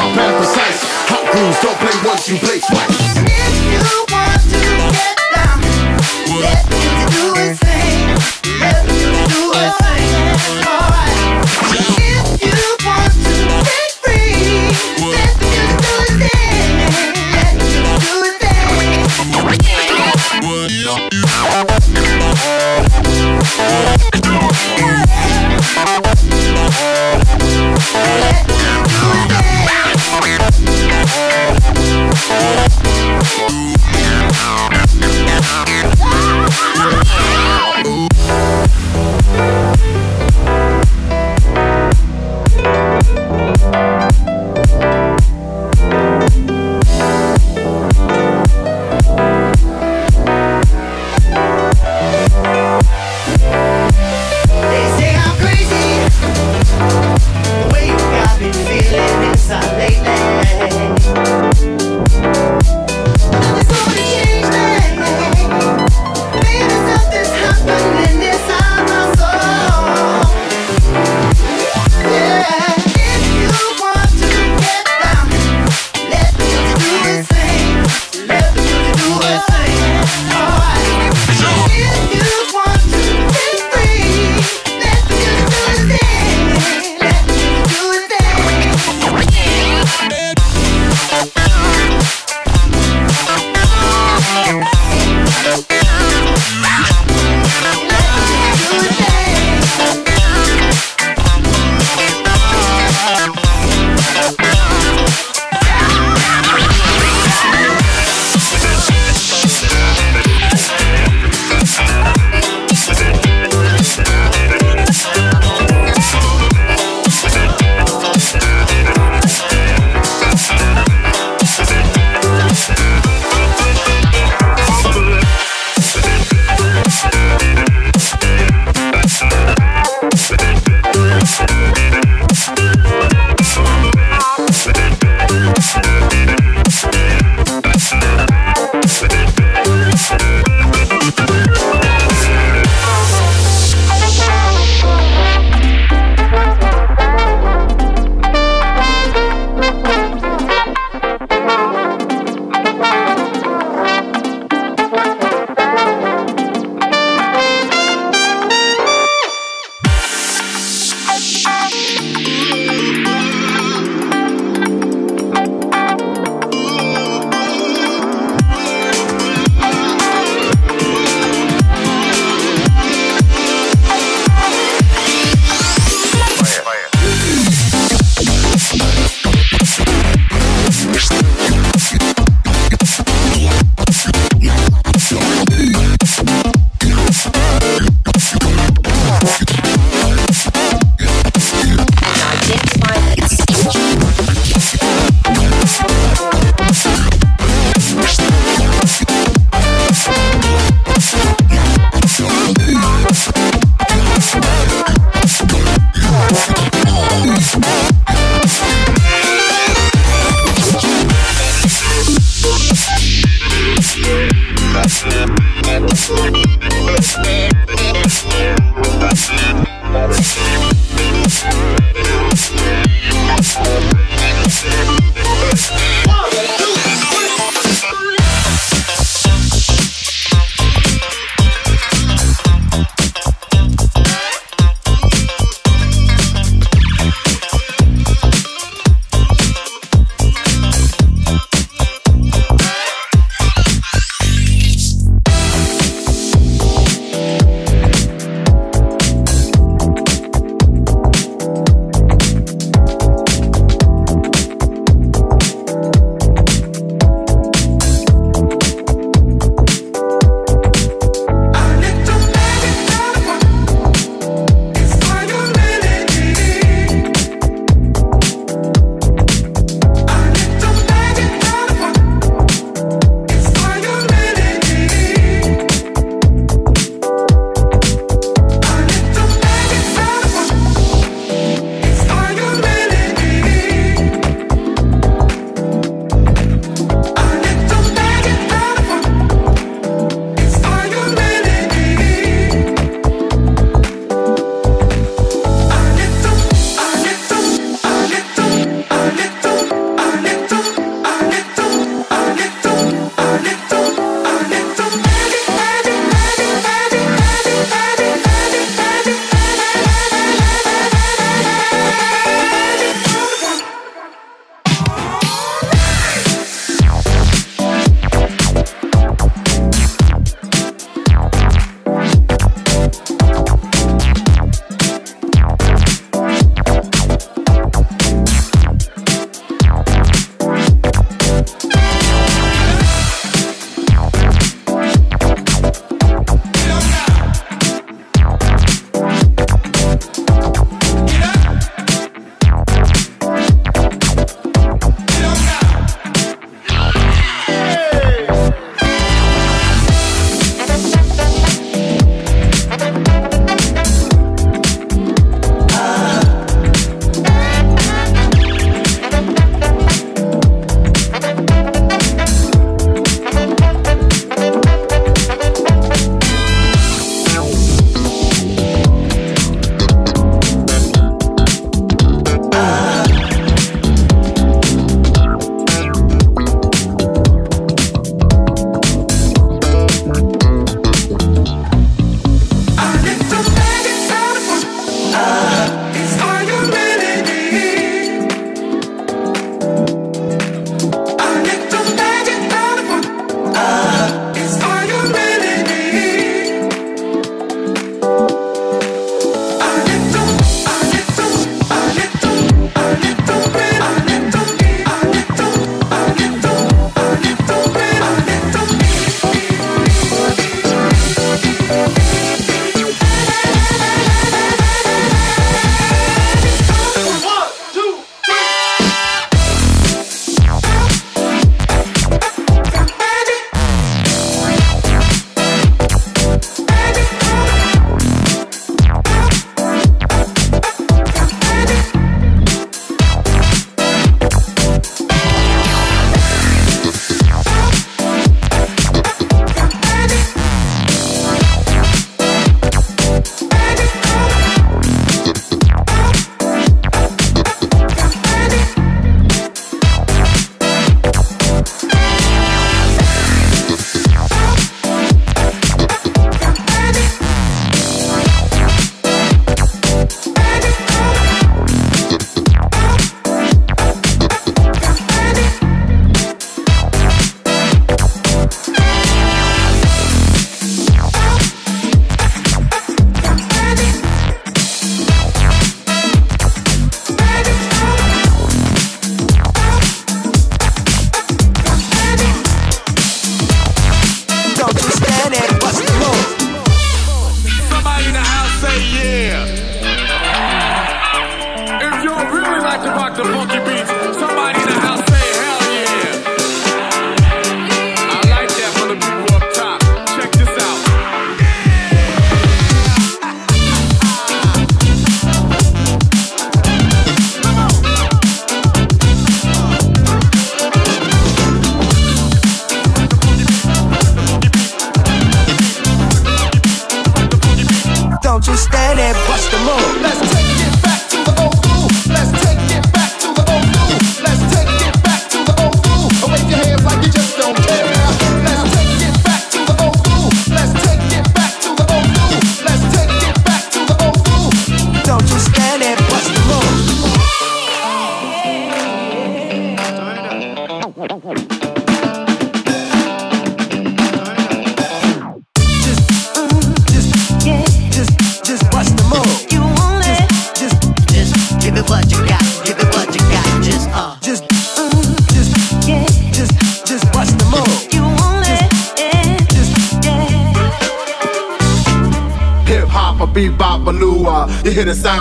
sharp and precise. Hot grooves don't play once you play twice.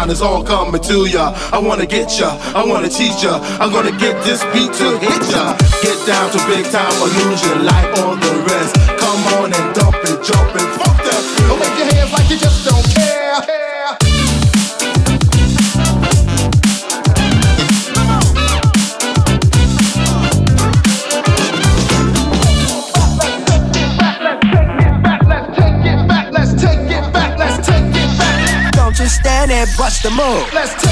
It's is all coming to ya. I wanna get ya, I wanna teach ya. I'm gonna get this beat to hit ya. Get down to big time illusion. your life on the rest. Come on and dump it, jump it, fuck that. head, bust the move. Let's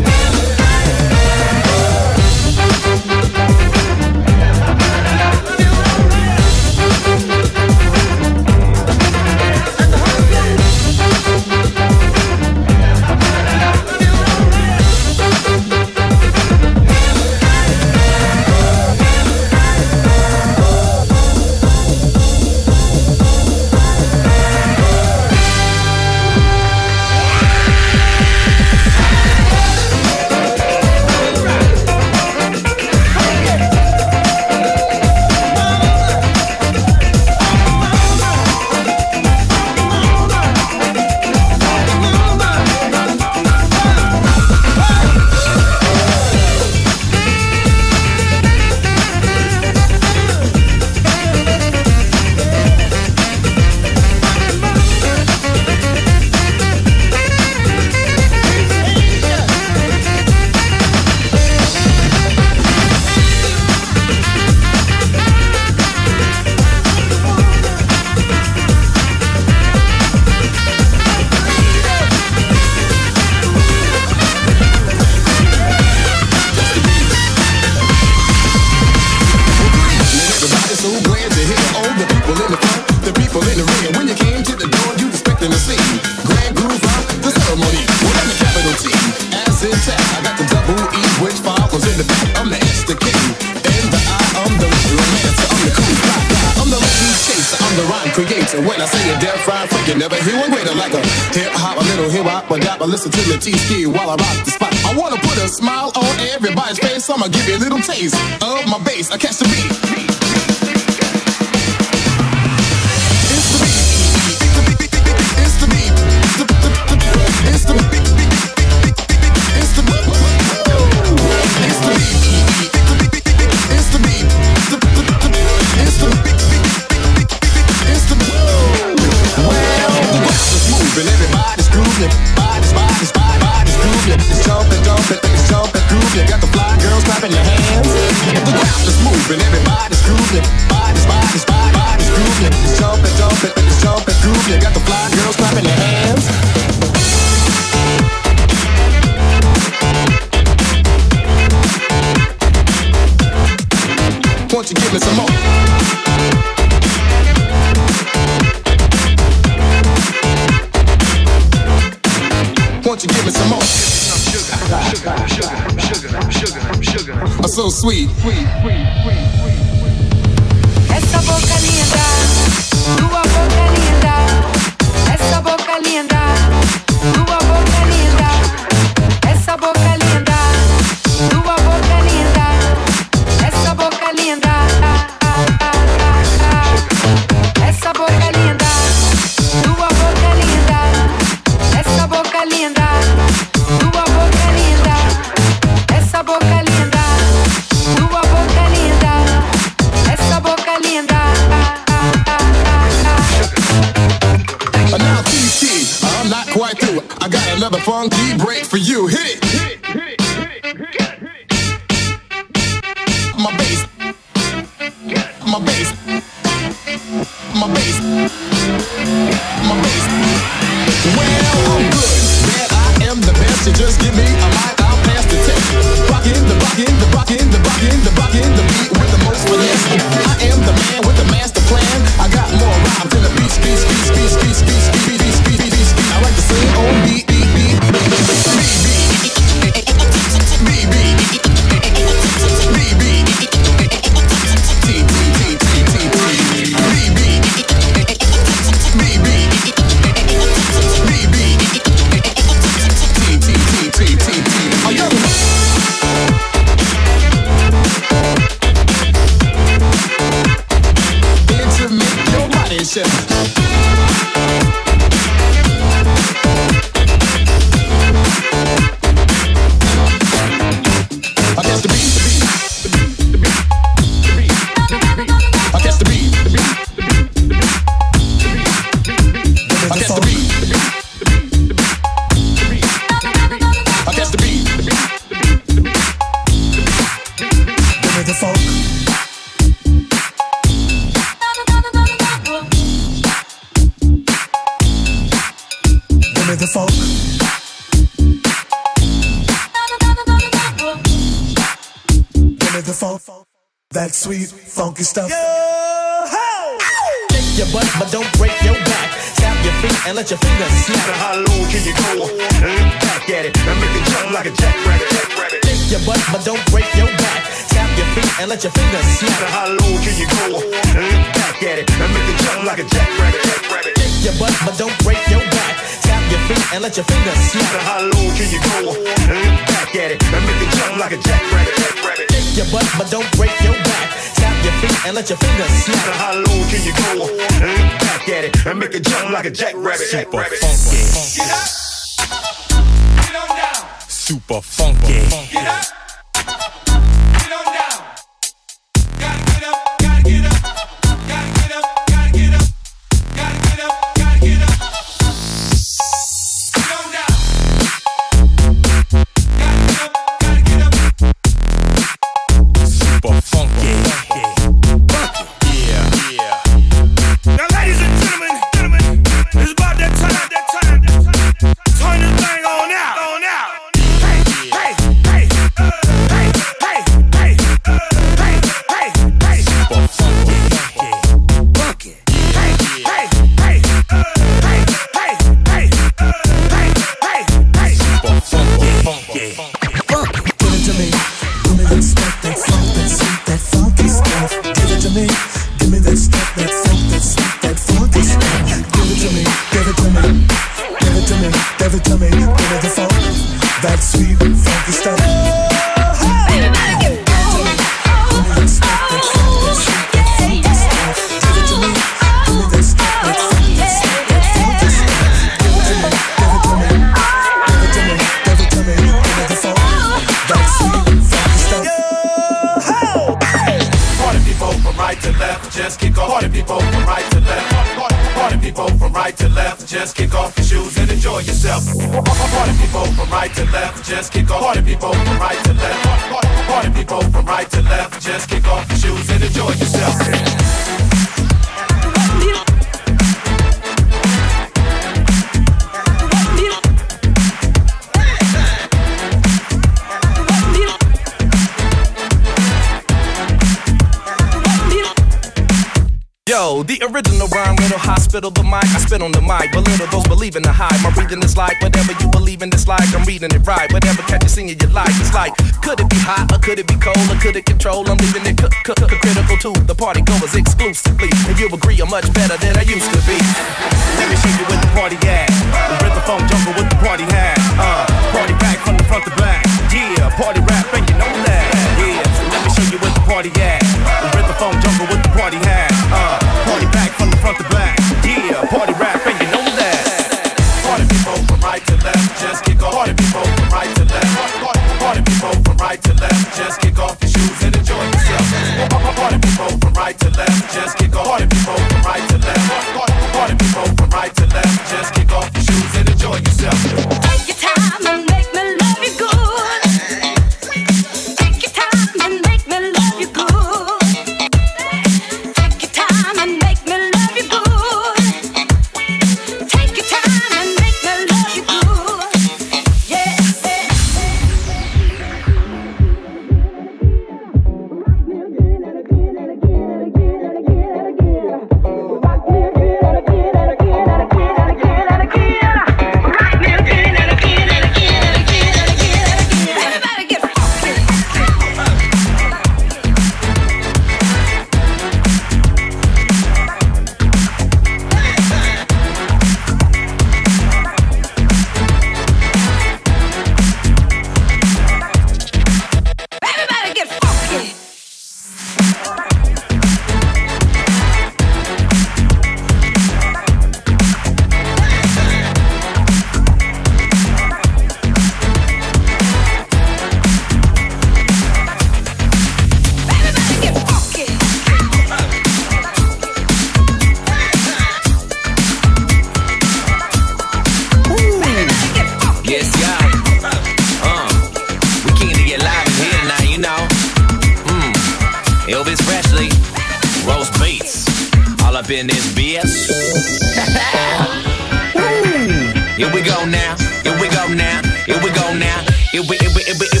now. Here we, here we,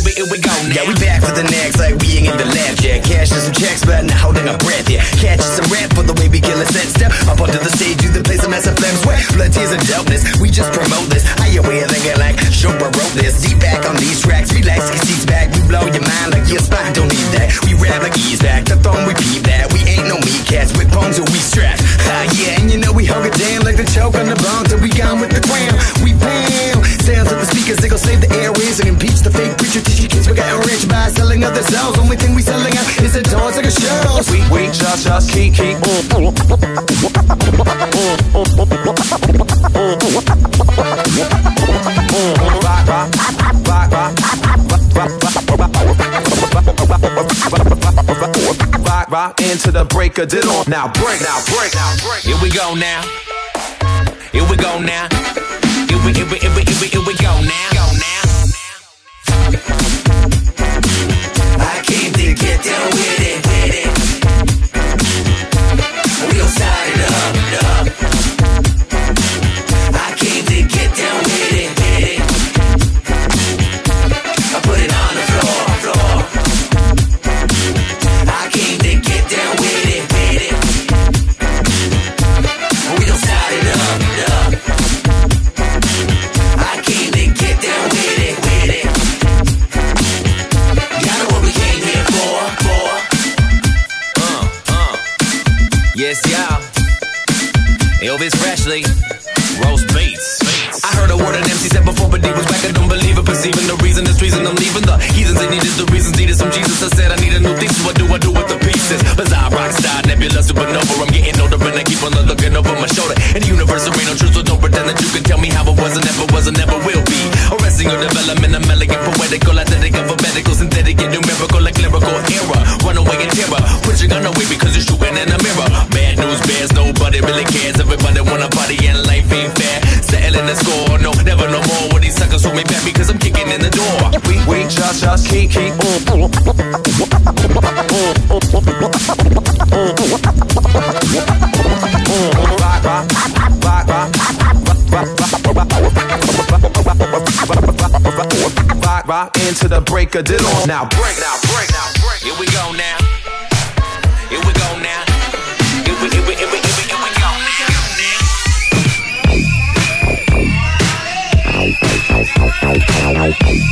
Yeah, we back for the next like we ain't in the lab yet. Cashing some checks, but not holding our breath yet. Catching some rap for the way we kill a set step up onto the stage, do the place a massive flame sweat. Blood, tears, and dopeness. We just promote this. How you way of thinking like, sure, I wrote this. Deep back on these tracks, relax, get seats back. We blow your mind like your spine don't need that. We rap like ease back, the throne we peep that. We ain't no meat cats with bones or we strapped. Ah, yeah, and you know we hug it down like the choke on the bone till we gone with the crown. We pound. Sounds of the speakers, they gon' save the airways and impeach the fake preacher. Teach you kids we got rich by selling other cells. Only thing we selling out is the doors like a show. We, we just, just keep, keep. Rock, rock, into the break of dawn. Now break, now break, now break. Here we go now. Here we go now. Here we, here we, here we, here we, here we go now. Go now. Get down with it, with it. We gon' start Elvis Presley, roast beats. I heard a word an MC said before, but he was back. I don't believe it. Perceiving the reason, this reason I'm leaving the heathens. They needed the reasons, needed some Jesus. I said I need a new thesis. What do I do with the pieces? Bizarre rock star, nebula, supernova. I'm getting older and I keep on looking over my shoulder. In the universe, there ain't no truth, so don't pretend that you can tell me how it was and never was and never will be. Arresting your development, I'm elegant, poetical, athletic, alphabetical, synthetic, and numerical, like lyrical error. Run away in terror, put your gun away because you're shooting in a mirror. Bad news bears, nobody really cares. Everybody wanna party and life nailing the score. No, never no more with these suckers hold me back because I'm kicking in the door. We, we just, just keep, keep Rock, rock, rock, rock, rock, rock into the break of dawn. Now break, now break, now break. Here we go now. Shake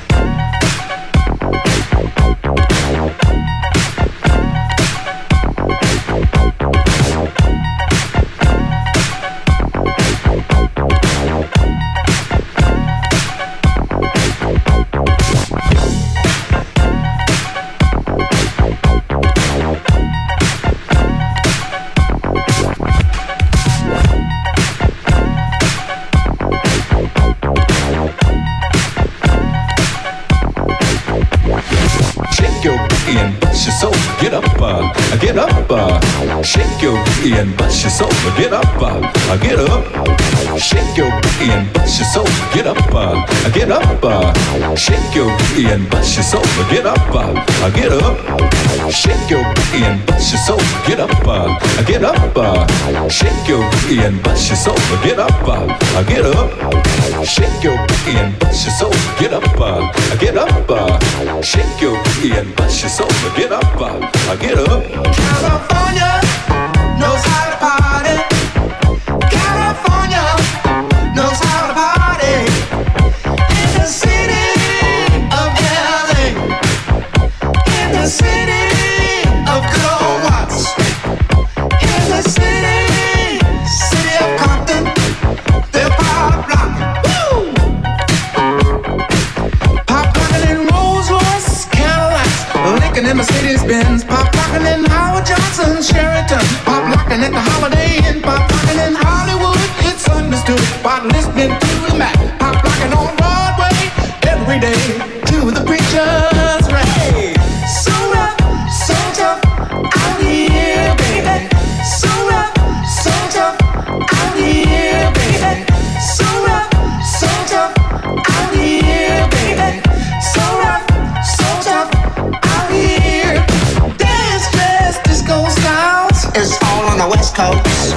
booty and bust your soul. Get up, uh, get up. Shake your booty and bust your soul. Get up, uh, get up, uh. Shake your booty and bust your soul. Get up, uh, get up. Shake your booty and bust your soul. Get up, uh, get up, uh. Shake your booty and bust your soul. Get up, uh, get up. California knows how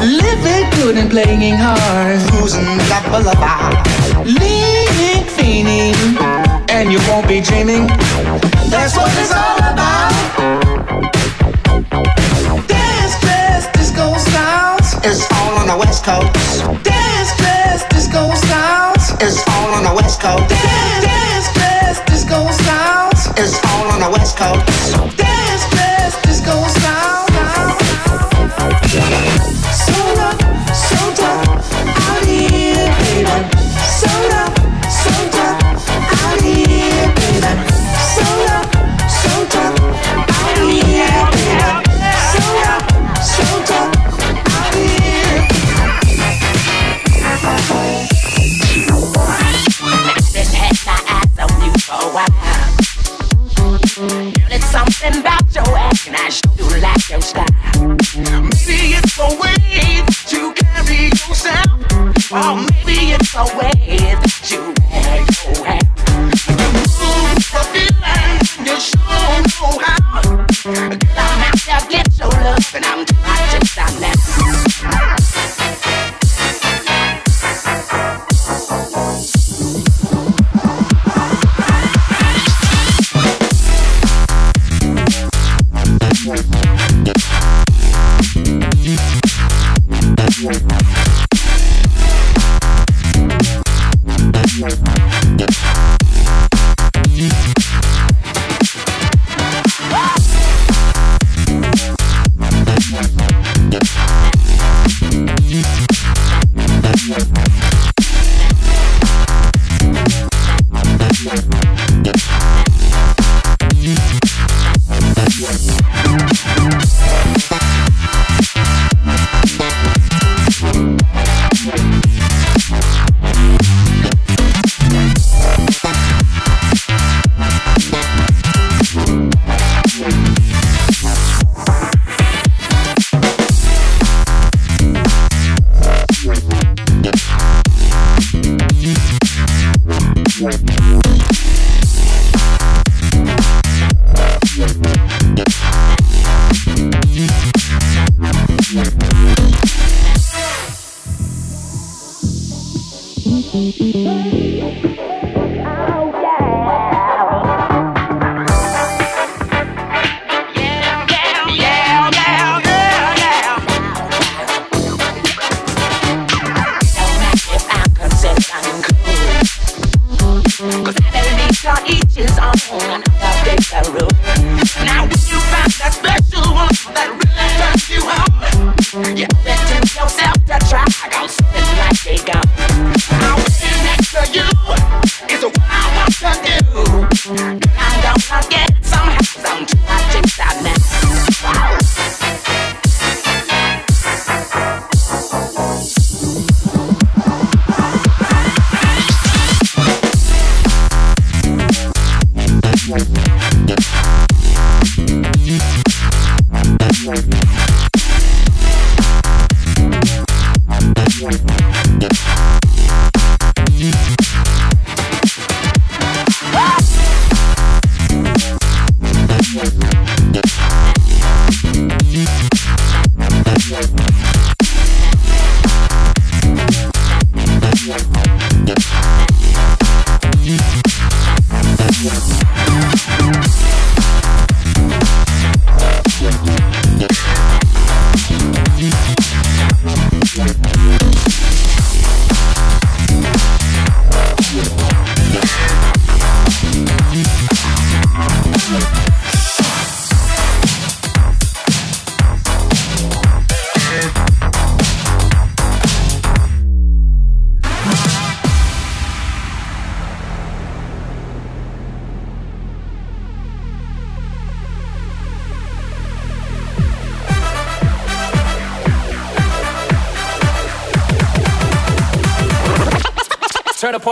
Living good and playing hard. Cruising la lullaby. Leaning, fiending, and you won't be dreaming. That's what it's all about. Dance, dress, disco styles. It's all on the West Coast. Dance, dress, disco styles. It's all on the West Coast. Dance, dance, dress, disco styles. It's all on the West Coast. Dance, dress, disco styles.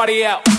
Party out.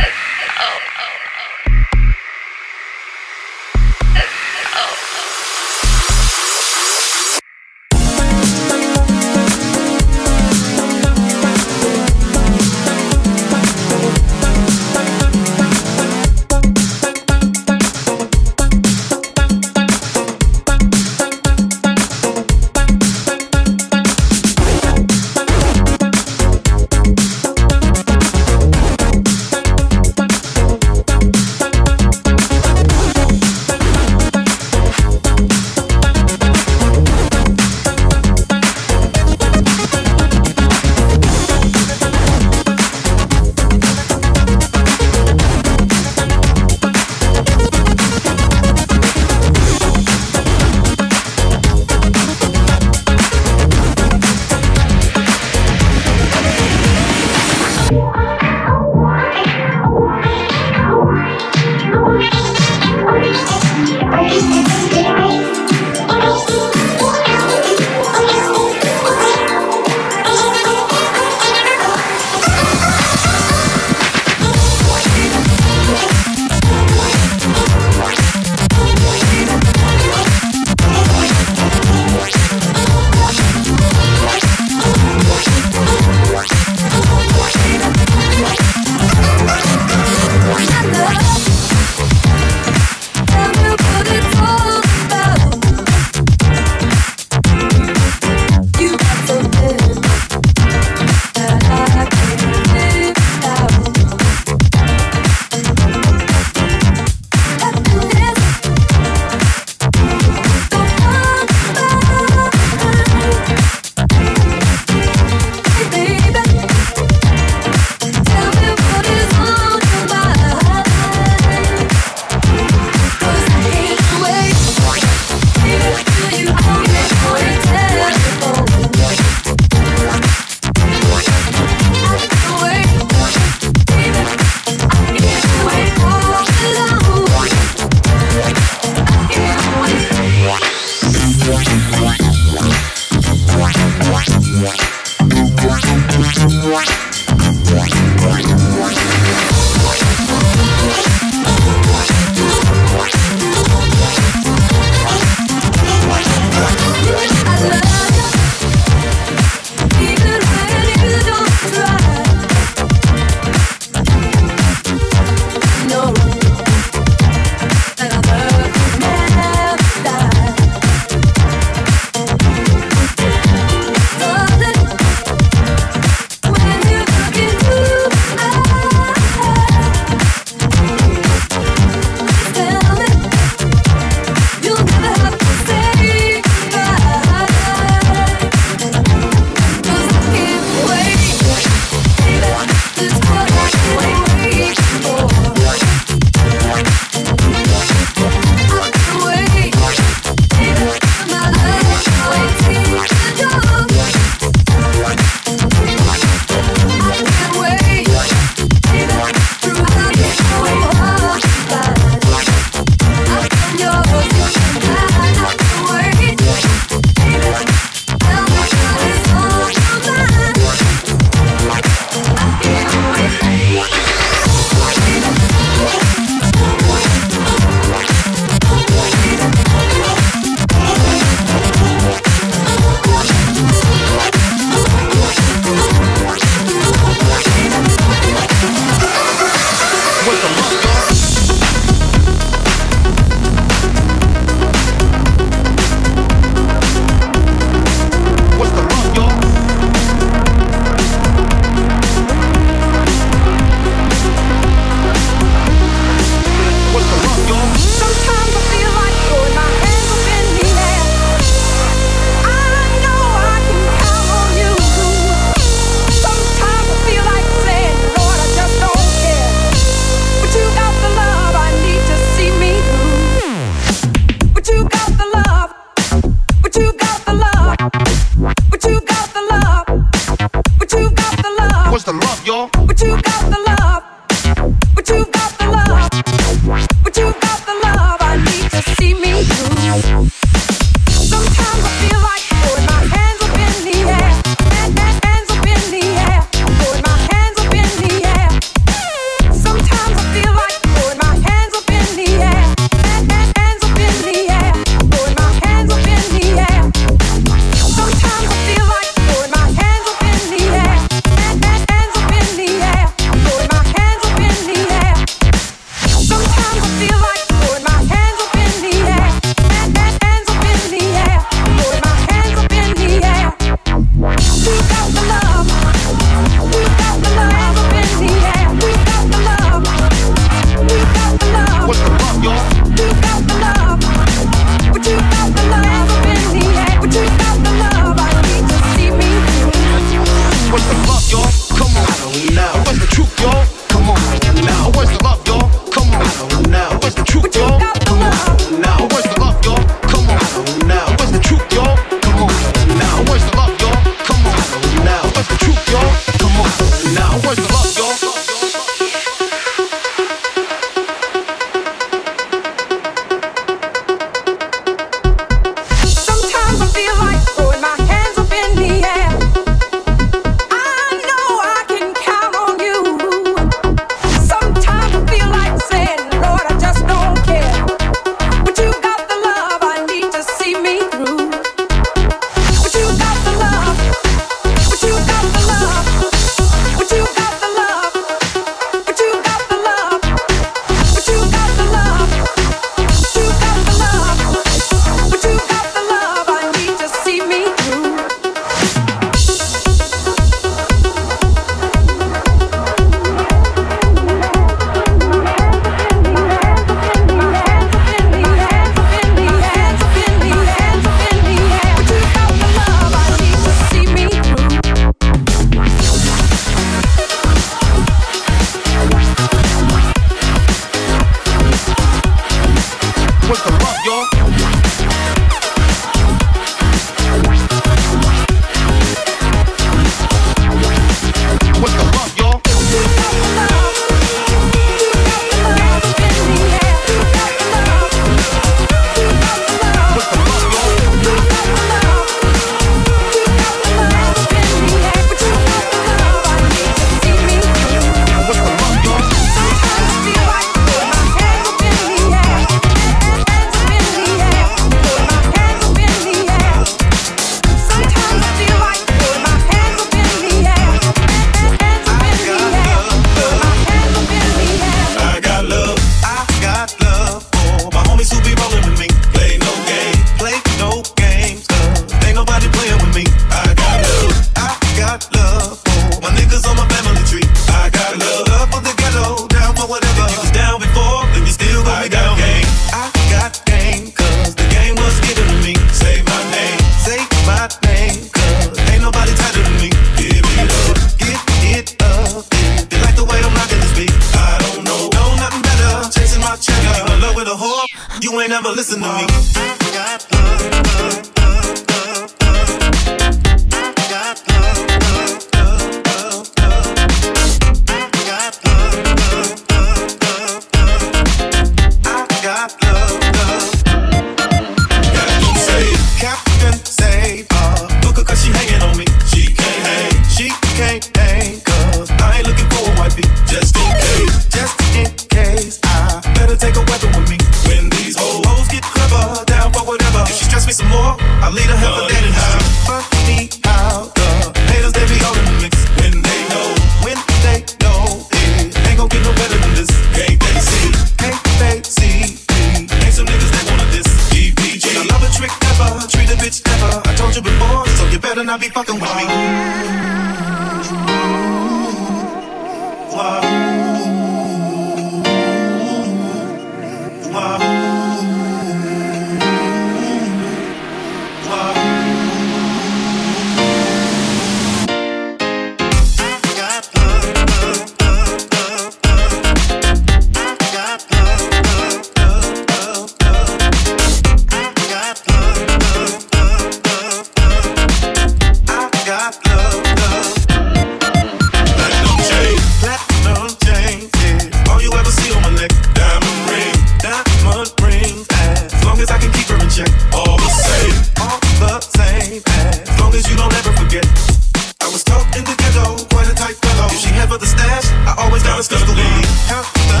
Lead.